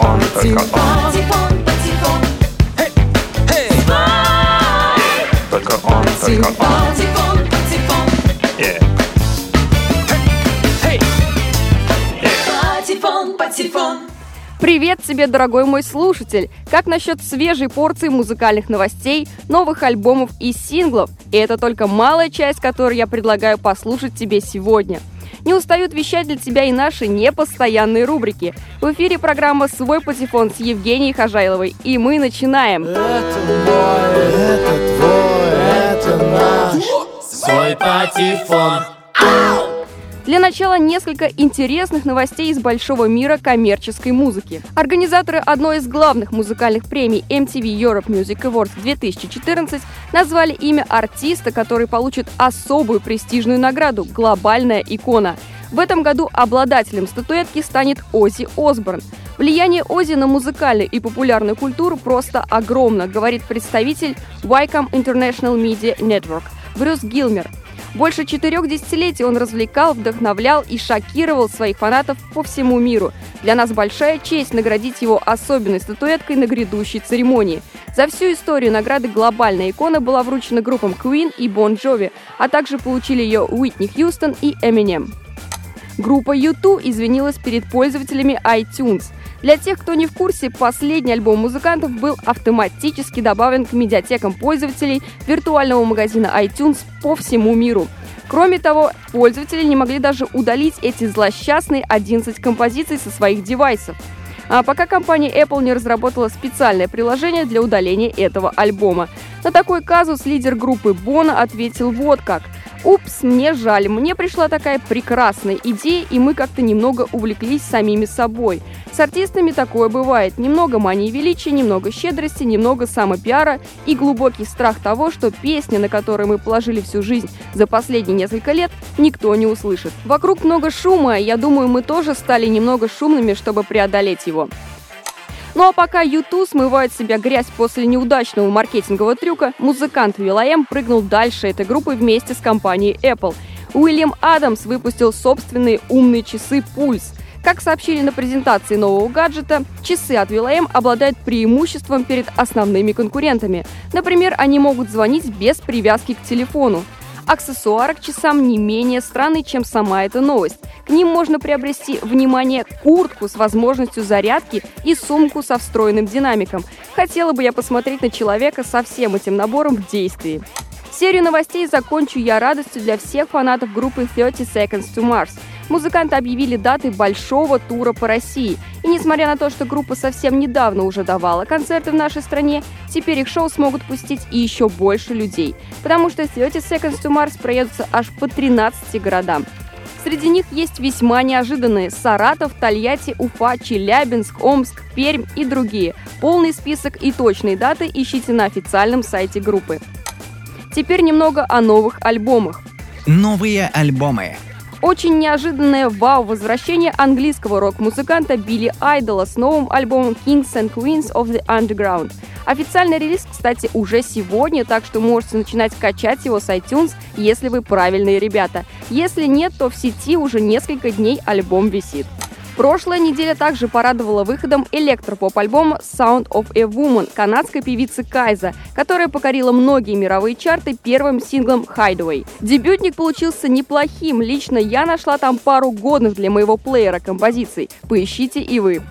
он, только он. Патефон, патефон, Только он, только он. патефон, патефон. Привет тебе, дорогой мой слушатель! Как насчет свежей порции музыкальных новостей, новых альбомов и синглов? И это только малая часть, которую я предлагаю послушать тебе сегодня. Не устают вещать для тебя и наши непостоянные рубрики. В эфире программа «Свой патефон» с Евгенией Хожайловой. И мы начинаем! Свой патефон. Для начала несколько интересных новостей из большого мира коммерческой музыки. Организаторы одной из главных музыкальных премий MTV Europe Music Awards 2014 назвали имя артиста, который получит особую престижную награду – «Глобальная икона». В этом году обладателем статуэтки станет Оззи Осборн. Влияние Ози на музыкальную и популярную культуру просто огромно, говорит представитель Wycombe International Media Network Брюс Гилмер. Больше четырех десятилетий он развлекал, вдохновлял и шокировал своих фанатов по всему миру. Для нас большая честь наградить его особенной статуэткой на грядущей церемонии. За всю историю награды «Глобальная икона» была вручена группам Queen и Bon Jovi, а также получили ее Уитни Хьюстон и Eminem. Группа U2 извинилась перед пользователями iTunes. Для тех, кто не в курсе, последний альбом музыкантов был автоматически добавлен к медиатекам пользователей виртуального магазина iTunes по всему миру. Кроме того, пользователи не могли даже удалить эти злосчастные 11 композиций со своих девайсов. А пока компания Apple не разработала специальное приложение для удаления этого альбома. На такой казус лидер группы Бона ответил вот как. «Упс, мне жаль, мне пришла такая прекрасная идея, и мы как-то немного увлеклись самими собой. С артистами такое бывает. Немного мании величия, немного щедрости, немного самопиара и глубокий страх того, что песня, на которую мы положили всю жизнь за последние несколько лет, никто не услышит. Вокруг много шума, я думаю, мы тоже стали немного шумными, чтобы преодолеть его. Ну а пока YouTube смывает себя грязь после неудачного маркетингового трюка, музыкант Will.i.am прыгнул дальше этой группы вместе с компанией Apple. Уильям Адамс выпустил собственные умные часы Pulse. Как сообщили на презентации нового гаджета, часы от Will.i.am обладают преимуществом перед основными конкурентами. Например, они могут звонить без привязки к телефону. Аксессуары к часам не менее странный, чем сама эта новость. К ним можно приобрести, внимание, куртку с возможностью зарядки и сумку со встроенным динамиком. Хотела бы я посмотреть на человека со всем этим набором в действии. Серию новостей закончу я радостью для всех фанатов группы 30 Seconds to Mars. Музыканты объявили даты большого тура по России. И несмотря на то, что группа совсем недавно уже давала концерты в нашей стране, теперь их шоу смогут пустить и еще больше людей. Потому что 30 Seconds to Mars проедутся аж по 13 городам. Среди них есть весьма неожиданные – Саратов, Тольятти, Уфа, Челябинск, Омск, Пермь и другие. Полный список и точные даты ищите на официальном сайте группы. Теперь немного о новых альбомах. Новые альбомы. Очень неожиданное вау-возвращение английского рок-музыканта Билли Айдола с новым альбомом Kings and Queens of the Underground. Официальный релиз, кстати, уже сегодня, так что можете начинать качать его с iTunes, если вы правильные ребята. Если нет, то в сети уже несколько дней альбом висит. Прошлая неделя также порадовала выходом электропоп-альбома Sound of a Woman канадской певицы Кайза, которая покорила многие мировые чарты первым синглом Hideaway. Дебютник получился неплохим, лично я нашла там пару годных для моего плеера композиций. Поищите и вы.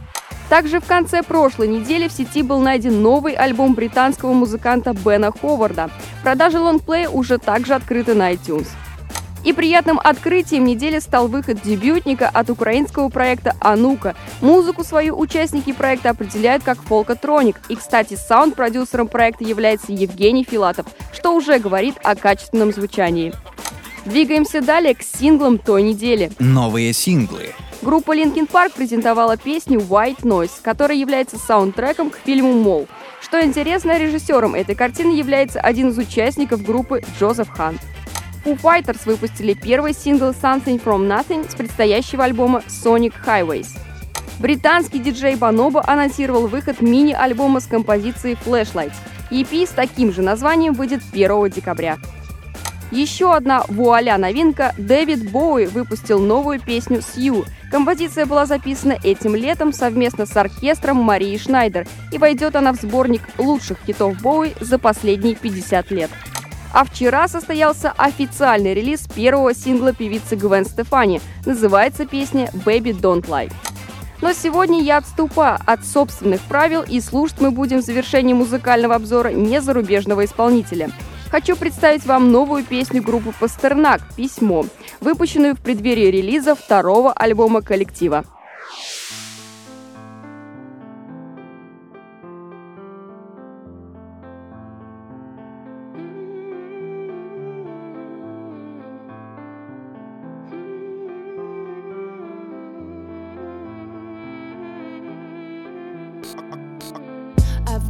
Также в конце прошлой недели в сети был найден новый альбом британского музыканта Бена Ховарда. Продажи лонгплея уже также открыты на iTunes. И приятным открытием недели стал выход дебютника от украинского проекта «Анука». Музыку свою участники проекта определяют как фолкотроник. И, кстати, саунд-продюсером проекта является Евгений Филатов, что уже говорит о качественном звучании. Двигаемся далее к синглам той недели. Новые синглы. Группа Linkin Park презентовала песню White Noise, которая является саундтреком к фильму «Мол». Что интересно, режиссером этой картины является один из участников группы Джозеф Хан. Foo Fighters выпустили первый сингл Something From Nothing с предстоящего альбома Sonic Highways. Британский диджей Баноба анонсировал выход мини-альбома с композицией Flashlights. EP с таким же названием выйдет 1 декабря. Еще одна вуаля новинка – Дэвид Боуи выпустил новую песню «Сью». Композиция была записана этим летом совместно с оркестром Марии Шнайдер, и войдет она в сборник лучших хитов Боуи за последние 50 лет. А вчера состоялся официальный релиз первого сингла певицы Гвен Стефани. Называется песня «Baby Don't Lie». Но сегодня я отступаю от собственных правил, и слушать мы будем в завершении музыкального обзора не зарубежного исполнителя. Хочу представить вам новую песню группы «Пастернак» «Письмо», выпущенную в преддверии релиза второго альбома коллектива.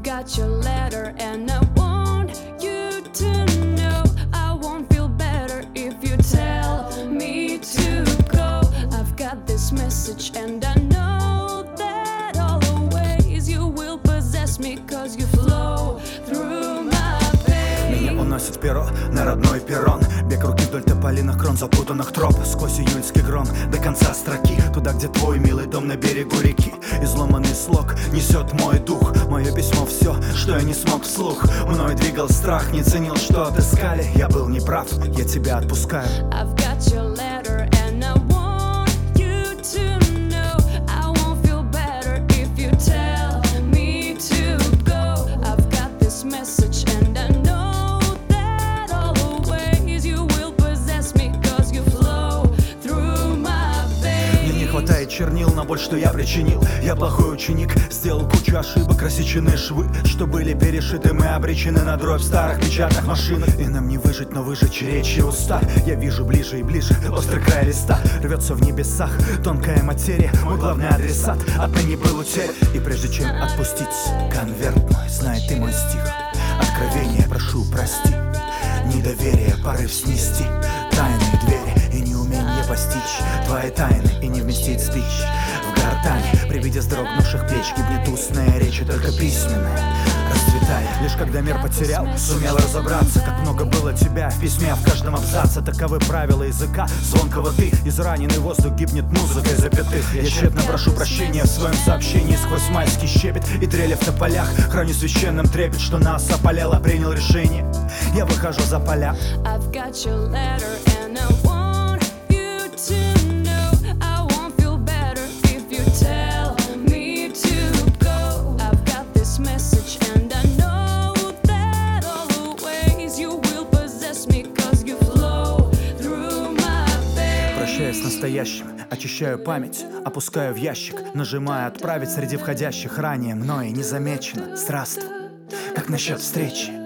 got your letter and I want you to know I won't feel better if you tell me to go. I've got this message and I know that always you will possess me cause you flow through my Меня veins. уносит перо на родной перрон Бег руки вдоль тополиных крон запутанных троп. Сквозь июльский гром до конца строки. Туда, где твой милый дом на берегу реки. Изломанный слог несет мой дух. Мое письмо все, что я не смог вслух. Мною двигал страх, не ценил, что отыскали. Я был неправ, я тебя отпускаю. I've got your боль, что я причинил. Я плохой ученик, сделал кучу ошибок Рассечены швы, что были перешиты. Мы обречены на дробь в старых печатных машинах. И нам не выжить, но выжечь речи уста. Я вижу ближе и ближе острый край листа. Рвется в небесах тонкая материя Мой главный адресат. Отныне был утерян И прежде чем отпустить конверт мой Знай ты мой стих. Откровение прошу прости. Недоверие, порыв снести Тайные двери неумение постичь Твои тайны и не вместить спич В гортани при виде вздрогнувших плеч Гибнет устная речь и только письменная Расцветает. Лишь когда мир потерял Сумел разобраться, как много было тебя В письме, в каждом абзаце Таковы правила языка. Звонкого ты, израненный воздух гибнет музыкой запятых. Я тщетно прошу прощения в своем сообщении Сквозь майский щебет и трели в тополях. Храню священным трепет, что нас опаляло Принял решение, я выхожу за поля. I've got your letter and I Настоящим, очищаю память, опускаю в ящик, нажимая отправить среди входящих ранее мною незамечено. Здравствуй, как насчет встречи?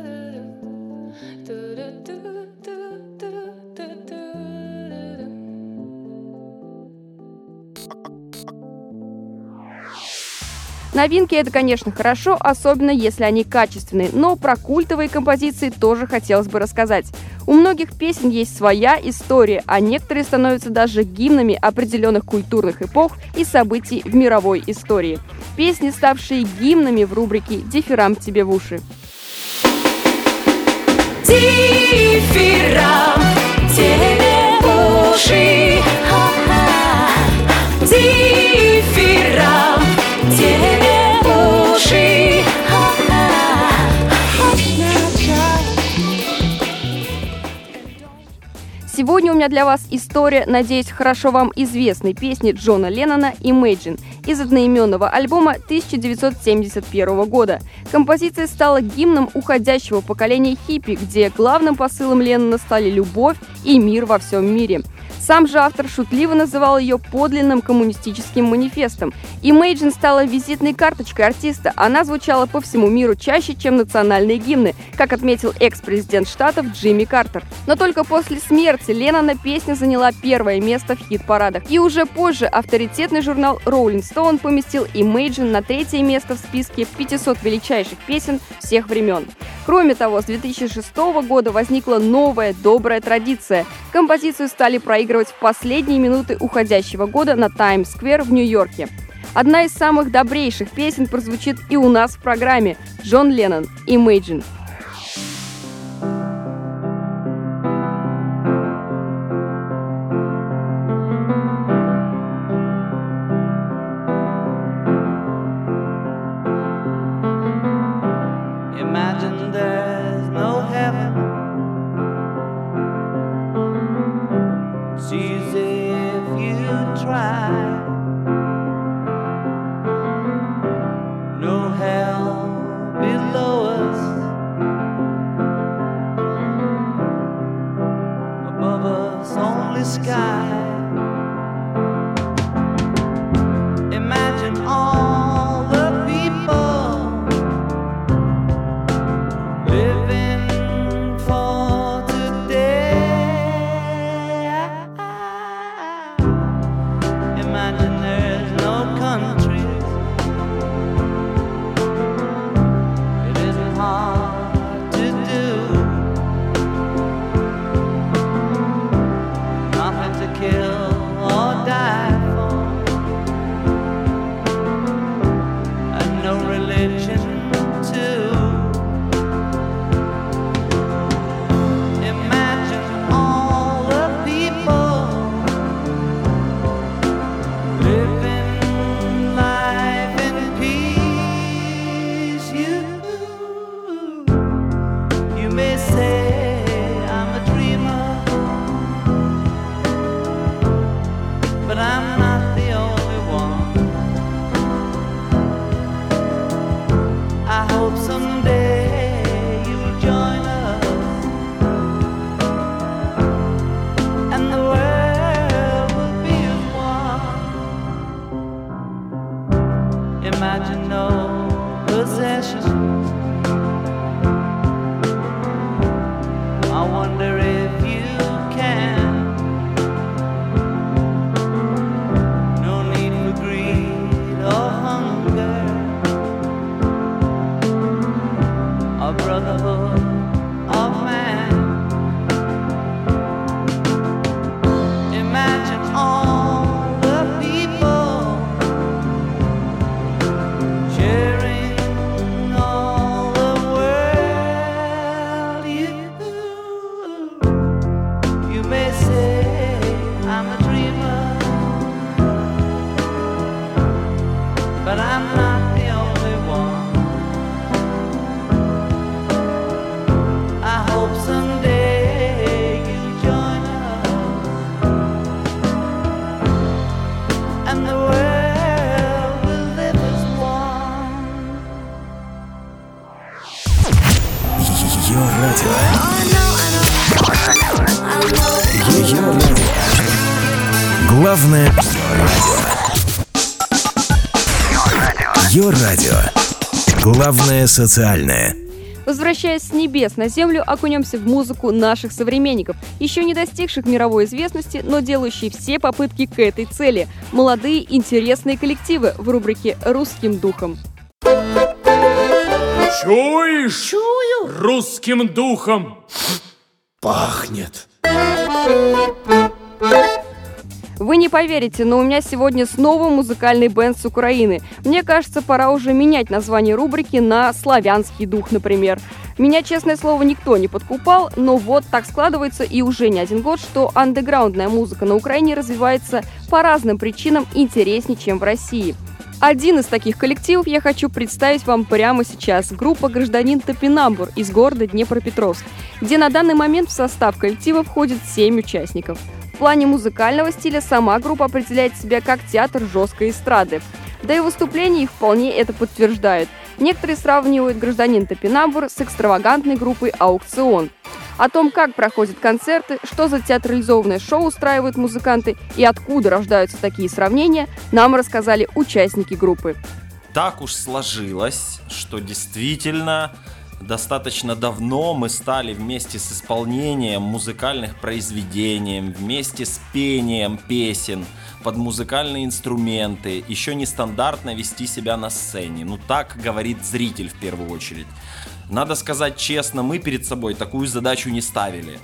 Новинки это, конечно, хорошо, особенно если они качественные, но про культовые композиции тоже хотелось бы рассказать. У многих песен есть своя история, а некоторые становятся даже гимнами определенных культурных эпох и событий в мировой истории. Песни, ставшие гимнами в рубрике «Дифирам тебе в уши». Дифирам тебе в уши. Сегодня у меня для вас история, надеюсь, хорошо вам известной песни Джона Леннона «Imagine» из одноименного альбома 1971 года. Композиция стала гимном уходящего поколения хиппи, где главным посылом Леннона стали любовь и мир во всем мире. Сам же автор шутливо называл ее подлинным коммунистическим манифестом. Imagine стала визитной карточкой артиста. Она звучала по всему миру чаще, чем национальные гимны, как отметил экс-президент Штатов Джимми Картер. Но только после смерти Леннона песня заняла первое место в хит-парадах. И уже позже авторитетный журнал Rolling Stone поместил Imagine на третье место в списке 500 величайших песен всех времен. Кроме того, с 2006 года возникла новая добрая традиция. Композицию стали проигрывать в последние минуты уходящего года на Таймс-сквер в Нью-Йорке. Одна из самых добрейших песен прозвучит и у нас в программе Джон Леннон «Imagine». Above us, only sky. You may say социальное. Возвращаясь с небес на землю, окунемся в музыку наших современников, еще не достигших мировой известности, но делающие все попытки к этой цели. Молодые, интересные коллективы в рубрике «Русским духом». Чуешь? Чую. Русским духом. Пахнет. Вы не поверите, но у меня сегодня снова музыкальный бенд с Украины. Мне кажется, пора уже менять название рубрики на «Славянский дух», например. Меня, честное слово, никто не подкупал, но вот так складывается и уже не один год, что андеграундная музыка на Украине развивается по разным причинам интереснее, чем в России. Один из таких коллективов я хочу представить вам прямо сейчас. Группа «Гражданин Топинамбур» из города Днепропетровск, где на данный момент в состав коллектива входит 7 участников. Плане музыкального стиля сама группа определяет себя как театр жесткой эстрады. Да и выступления их вполне это подтверждают. Некоторые сравнивают «Гражданин Топинамбур» с экстравагантной группой «Аукцион». О том, как проходят концерты, что за театрализованное шоу устраивают музыканты и откуда рождаются такие сравнения, нам рассказали участники группы. Так уж сложилось, что действительно достаточно давно мы стали вместе с исполнением музыкальных произведений, вместе с пением песен под музыкальные инструменты, еще нестандартно вести себя на сцене. Ну так говорит зритель в первую очередь. Надо сказать честно, мы перед собой такую задачу не ставили.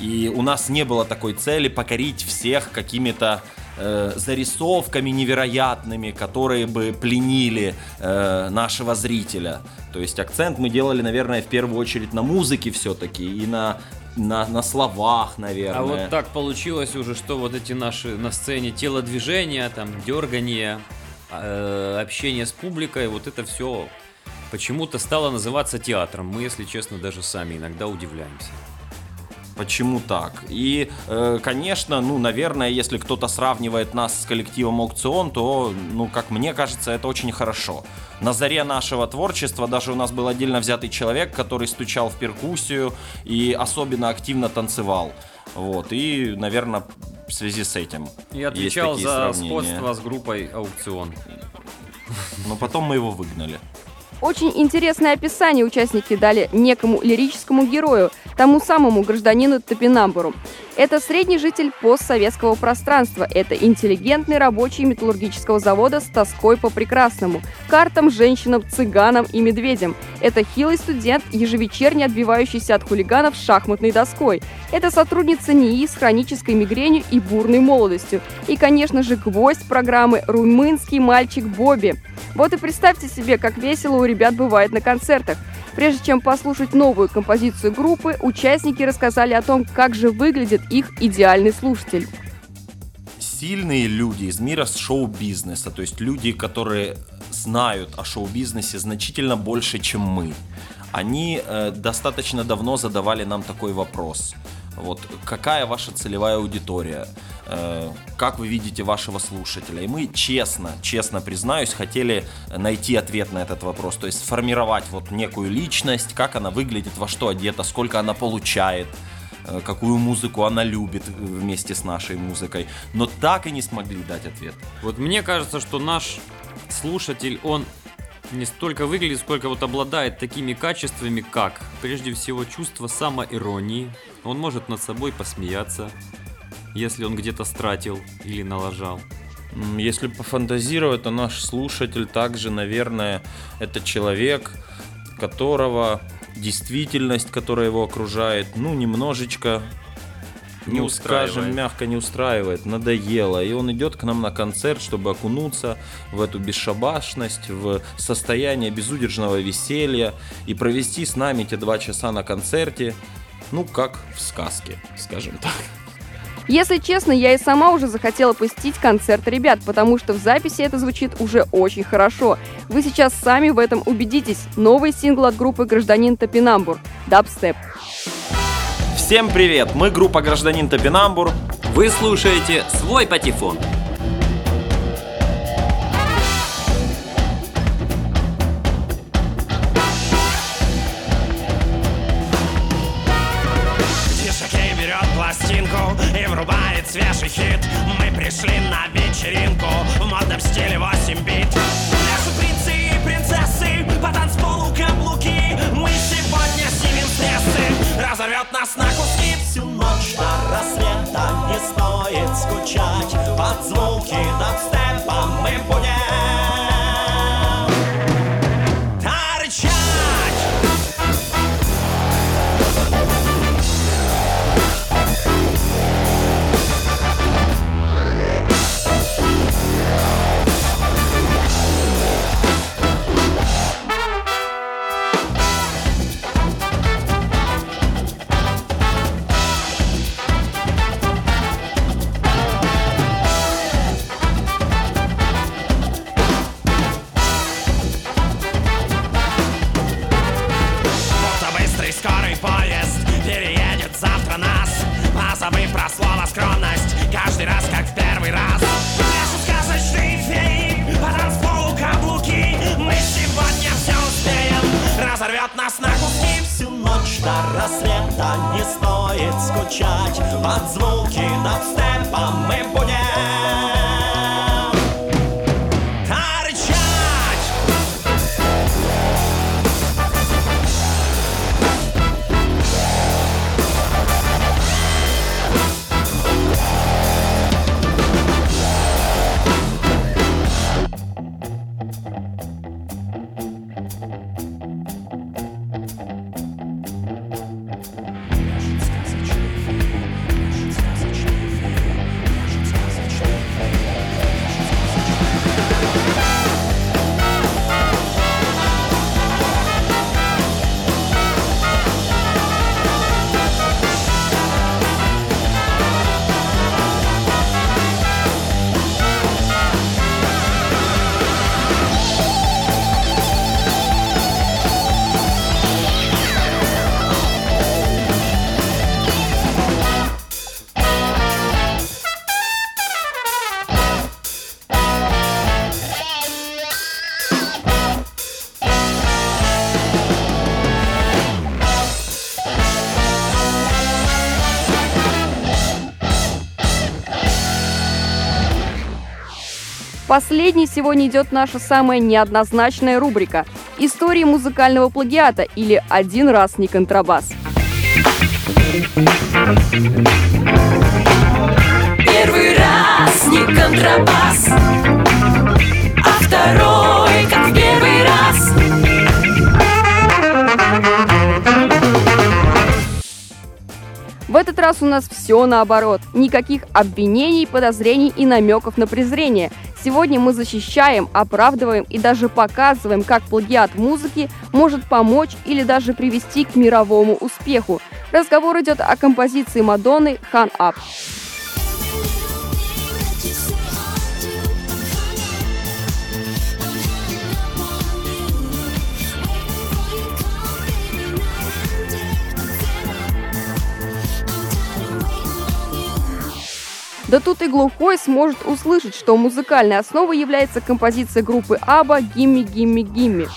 И у нас не было такой цели покорить всех какими-то э, зарисовками невероятными, которые бы пленили э, нашего зрителя. То есть акцент мы делали, наверное, в первую очередь на музыке все-таки и на на, на словах, наверное. А вот так получилось уже, что вот эти наши на сцене телодвижения, там, дергание, э, общение с публикой, вот это все почему-то стало называться театром. Мы, если честно, даже сами иногда удивляемся. Почему так? И, э, конечно, ну, наверное, если кто-то сравнивает нас с коллективом Аукцион, то, ну, как мне кажется, это очень хорошо. На заре нашего творчества даже у нас был отдельно взятый человек, который стучал в перкуссию и особенно активно танцевал. Вот, и, наверное, в связи с этим И есть отвечал такие за сравнения. сходство с группой Аукцион. Но потом мы его выгнали. Очень интересное описание участники дали некому лирическому герою, тому самому гражданину Топинамбуру. Это средний житель постсоветского пространства. Это интеллигентный рабочий металлургического завода с тоской по прекрасному, картам, женщинам, цыганам и медведям. Это хилый студент, ежевечерне отбивающийся от хулиганов шахматной доской. Это сотрудница НИИ с хронической мигренью и бурной молодостью. И, конечно же, гвоздь программы «Румынский мальчик Бобби». Вот и представьте себе, как весело у ребят бывает на концертах. Прежде чем послушать новую композицию группы, участники рассказали о том, как же выглядит их идеальный слушатель. сильные люди из мира шоу-бизнеса, то есть люди, которые знают о шоу-бизнесе значительно больше, чем мы. Они э, достаточно давно задавали нам такой вопрос. Вот какая ваша целевая аудитория? Э, как вы видите вашего слушателя? И мы честно, честно признаюсь, хотели найти ответ на этот вопрос. То есть сформировать вот некую личность, как она выглядит, во что одета, сколько она получает э, какую музыку она любит э, вместе с нашей музыкой, но так и не смогли дать ответ. Вот мне кажется, что наш слушатель, он не столько выглядит, сколько вот обладает такими качествами, как, прежде всего, чувство самоиронии. Он может над собой посмеяться, если он где-то стратил или налажал. Если пофантазировать, то наш слушатель также, наверное, это человек, которого действительность, которая его окружает, ну, немножечко, Не устраивает. скажем, мягко не устраивает, надоело. И он идет к нам на концерт, чтобы окунуться в эту бесшабашность, в состояние безудержного веселья и провести с нами те два часа на концерте, ну, как в сказке, скажем так. Если честно, я и сама уже захотела посетить концерт ребят, потому что в записи это звучит уже очень хорошо. Вы сейчас сами в этом убедитесь. Новый сингл от группы «Гражданин Топинамбур» «Дабстеп». Всем привет! Мы группа «Гражданин Топинамбур». Вы слушаете свой патефон. Дишакей берет пластинку и врубает свежий хит Мы пришли на вечеринку в модном стиле 8 бит до рассвета не стоит скучать. Под звуки дабстепа скучать Под звуки дабстепа Последней сегодня идет наша самая неоднозначная рубрика «Истории музыкального плагиата» или «Один раз не контрабас». Первый раз не контрабас, а второй как первый раз. В этот раз у нас все наоборот. Никаких обвинений, подозрений и намеков на презрение. Сегодня мы защищаем, оправдываем и даже показываем, как плагиат музыки может помочь или даже привести к мировому успеху. Разговор идет о композиции Мадонны «Хан Ап». Да тут и глухой сможет услышать, что музыкальной основой является композиция группы Аба «Гимми, гимми, гимми».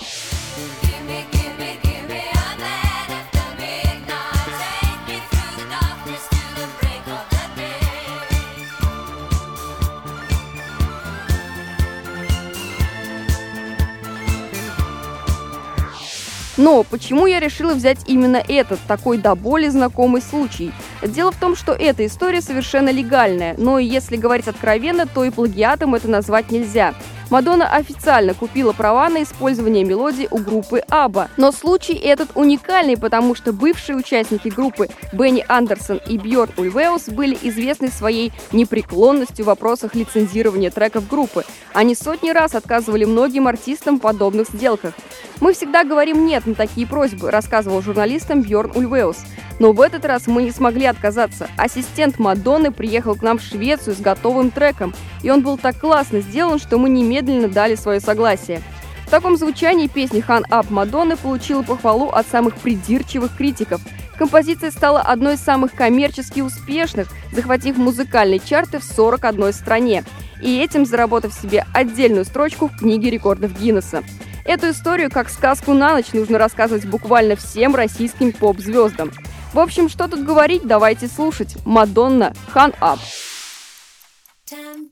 Но почему я решила взять именно этот, такой до боли знакомый случай? Дело в том, что эта история совершенно легальная, но если говорить откровенно, то и плагиатом это назвать нельзя. Мадонна официально купила права на использование мелодии у группы Аба. Но случай этот уникальный, потому что бывшие участники группы Бенни Андерсон и Бьорн Ульвеус были известны своей непреклонностью в вопросах лицензирования треков группы. Они сотни раз отказывали многим артистам в подобных сделках. «Мы всегда говорим «нет» на такие просьбы», рассказывал журналистам Бьорн Ульвеус. Но в этот раз мы не смогли отказаться. Ассистент Мадонны приехал к нам в Швецию с готовым треком, и он был так классно сделан, что мы немедленно дали свое согласие. В таком звучании песни «Хан Ап» Мадонны получила похвалу от самых придирчивых критиков. Композиция стала одной из самых коммерчески успешных, захватив музыкальные чарты в 41 стране, и этим заработав себе отдельную строчку в книге рекордов Гиннесса. Эту историю, как сказку на ночь, нужно рассказывать буквально всем российским поп-звездам. В общем, что тут говорить, давайте слушать. Мадонна, Хан Ап.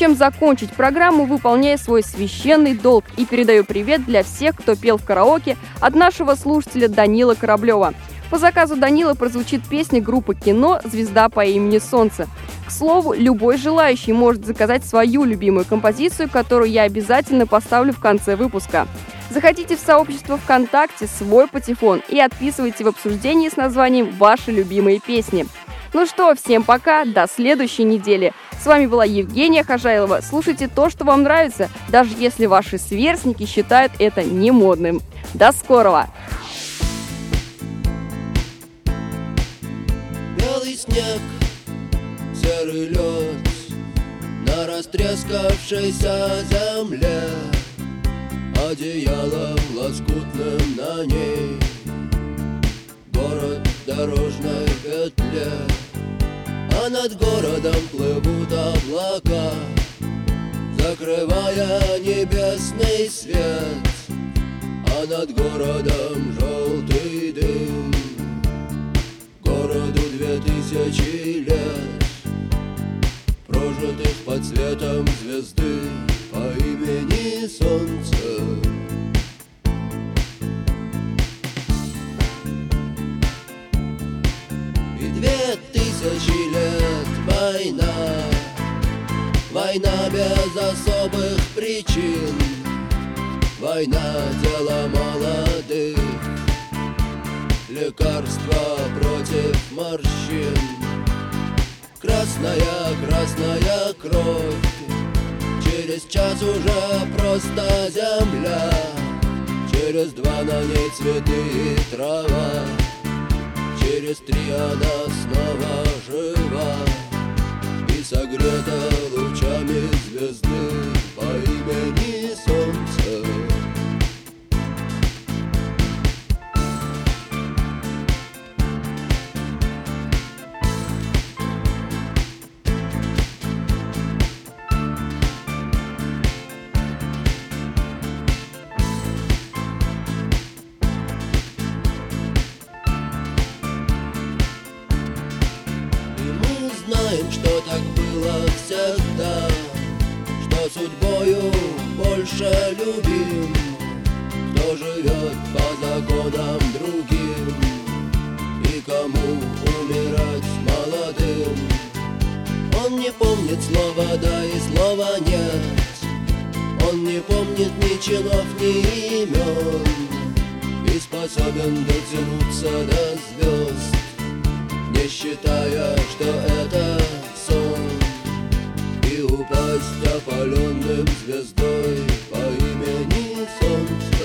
чем закончить программу, выполняя свой священный долг и передаю привет для всех, кто пел в караоке от нашего слушателя Данила Кораблева. По заказу Данила прозвучит песня группы «Кино» «Звезда по имени Солнце». К слову, любой желающий может заказать свою любимую композицию, которую я обязательно поставлю в конце выпуска. Заходите в сообщество ВКонтакте «Свой патефон» и отписывайте в обсуждении с названием «Ваши любимые песни». Ну что, всем пока, до следующей недели. С вами была Евгения Хожайлова. Слушайте то, что вам нравится, даже если ваши сверстники считают это не модным. До скорого! Белый снег, серый лед На растрескавшейся земле Одеялом лоскутным на ней Город дорожной петле А над городом плывут облака Закрывая небесный свет. А над городом желтый дым Городу две тысячи лет. Прожитых под светом звезды По имени Солнце Война без особых причин. Война дело молодых. Лекарства против морщин. Красная, красная кровь. Через час уже просто земля. Через два на ней цветы и трава. Через три она снова жива согрета лучами звезды По имени Солнце. Знаем, что Что судьбою больше любим. Кто живет по законам другим? И кому умирать молодым? Он не помнит слова «да» и слова «нет» Он не помнит ни чинов, ни имен. И способен дотянуться до звезд не считая, что это Упасть опаленным звездой по имени Солнце